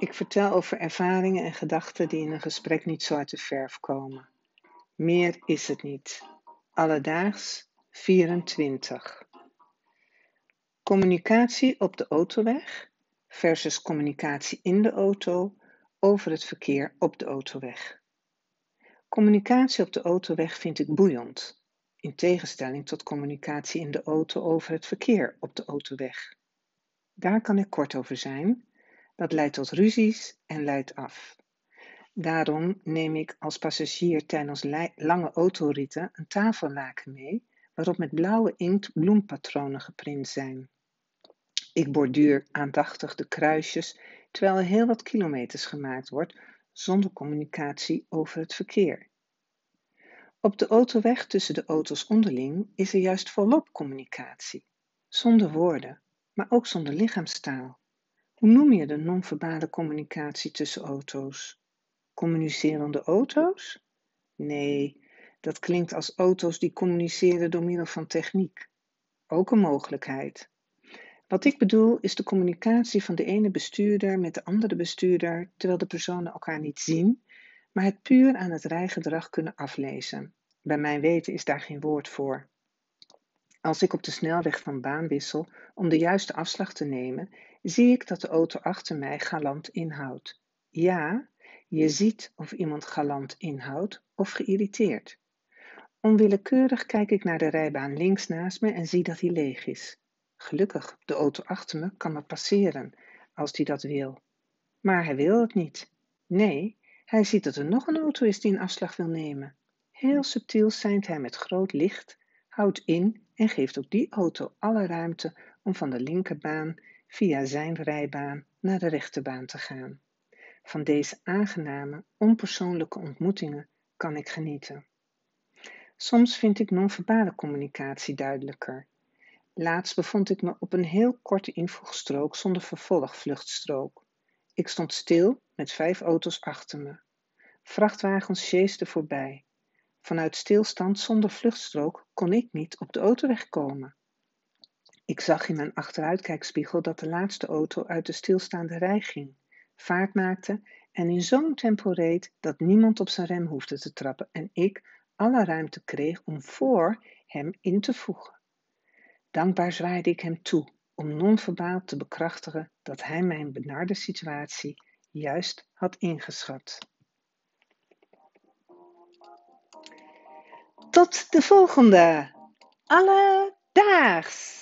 Ik vertel over ervaringen en gedachten die in een gesprek niet zo uit de verf komen. Meer is het niet. Alledaags 24. Communicatie op de autoweg versus communicatie in de auto over het verkeer op de autoweg. Communicatie op de autoweg vind ik boeiend, in tegenstelling tot communicatie in de auto over het verkeer op de autoweg. Daar kan ik kort over zijn. Dat leidt tot ruzies en leidt af. Daarom neem ik als passagier tijdens lange autoritten een tafellaken mee waarop met blauwe inkt bloempatronen geprint zijn. Ik borduur aandachtig de kruisjes terwijl er heel wat kilometers gemaakt wordt zonder communicatie over het verkeer. Op de autoweg tussen de auto's onderling is er juist volop communicatie, zonder woorden, maar ook zonder lichaamstaal. Hoe noem je de non-verbale communicatie tussen auto's? Communicerende auto's? Nee, dat klinkt als auto's die communiceren door middel van techniek. Ook een mogelijkheid. Wat ik bedoel is de communicatie van de ene bestuurder met de andere bestuurder, terwijl de personen elkaar niet zien, maar het puur aan het rijgedrag kunnen aflezen. Bij mijn weten is daar geen woord voor. Als ik op de snelweg van baan wissel om de juiste afslag te nemen, zie ik dat de auto achter mij galant inhoudt. Ja, je ziet of iemand galant inhoudt of geïrriteerd. Onwillekeurig kijk ik naar de rijbaan links naast me en zie dat hij leeg is. Gelukkig, de auto achter me kan me passeren, als hij dat wil. Maar hij wil het niet. Nee, hij ziet dat er nog een auto is die een afslag wil nemen. Heel subtiel seint hij met groot licht, houdt in en geeft ook die auto alle ruimte om van de linkerbaan via zijn rijbaan naar de rechterbaan te gaan. Van deze aangename, onpersoonlijke ontmoetingen kan ik genieten. Soms vind ik non-verbale communicatie duidelijker. Laatst bevond ik me op een heel korte invoegstrook zonder vervolgvluchtstrook. Ik stond stil met vijf auto's achter me. Vrachtwagens sjeesden voorbij. Vanuit stilstand zonder vluchtstrook kon ik niet op de autoweg komen. Ik zag in mijn achteruitkijkspiegel dat de laatste auto uit de stilstaande rij ging, vaart maakte en in zo'n tempo reed dat niemand op zijn rem hoefde te trappen en ik alle ruimte kreeg om voor hem in te voegen. Dankbaar zwaaide ik hem toe om non-verbaal te bekrachtigen dat hij mijn benarde situatie juist had ingeschat. Tot de volgende! Alledaags!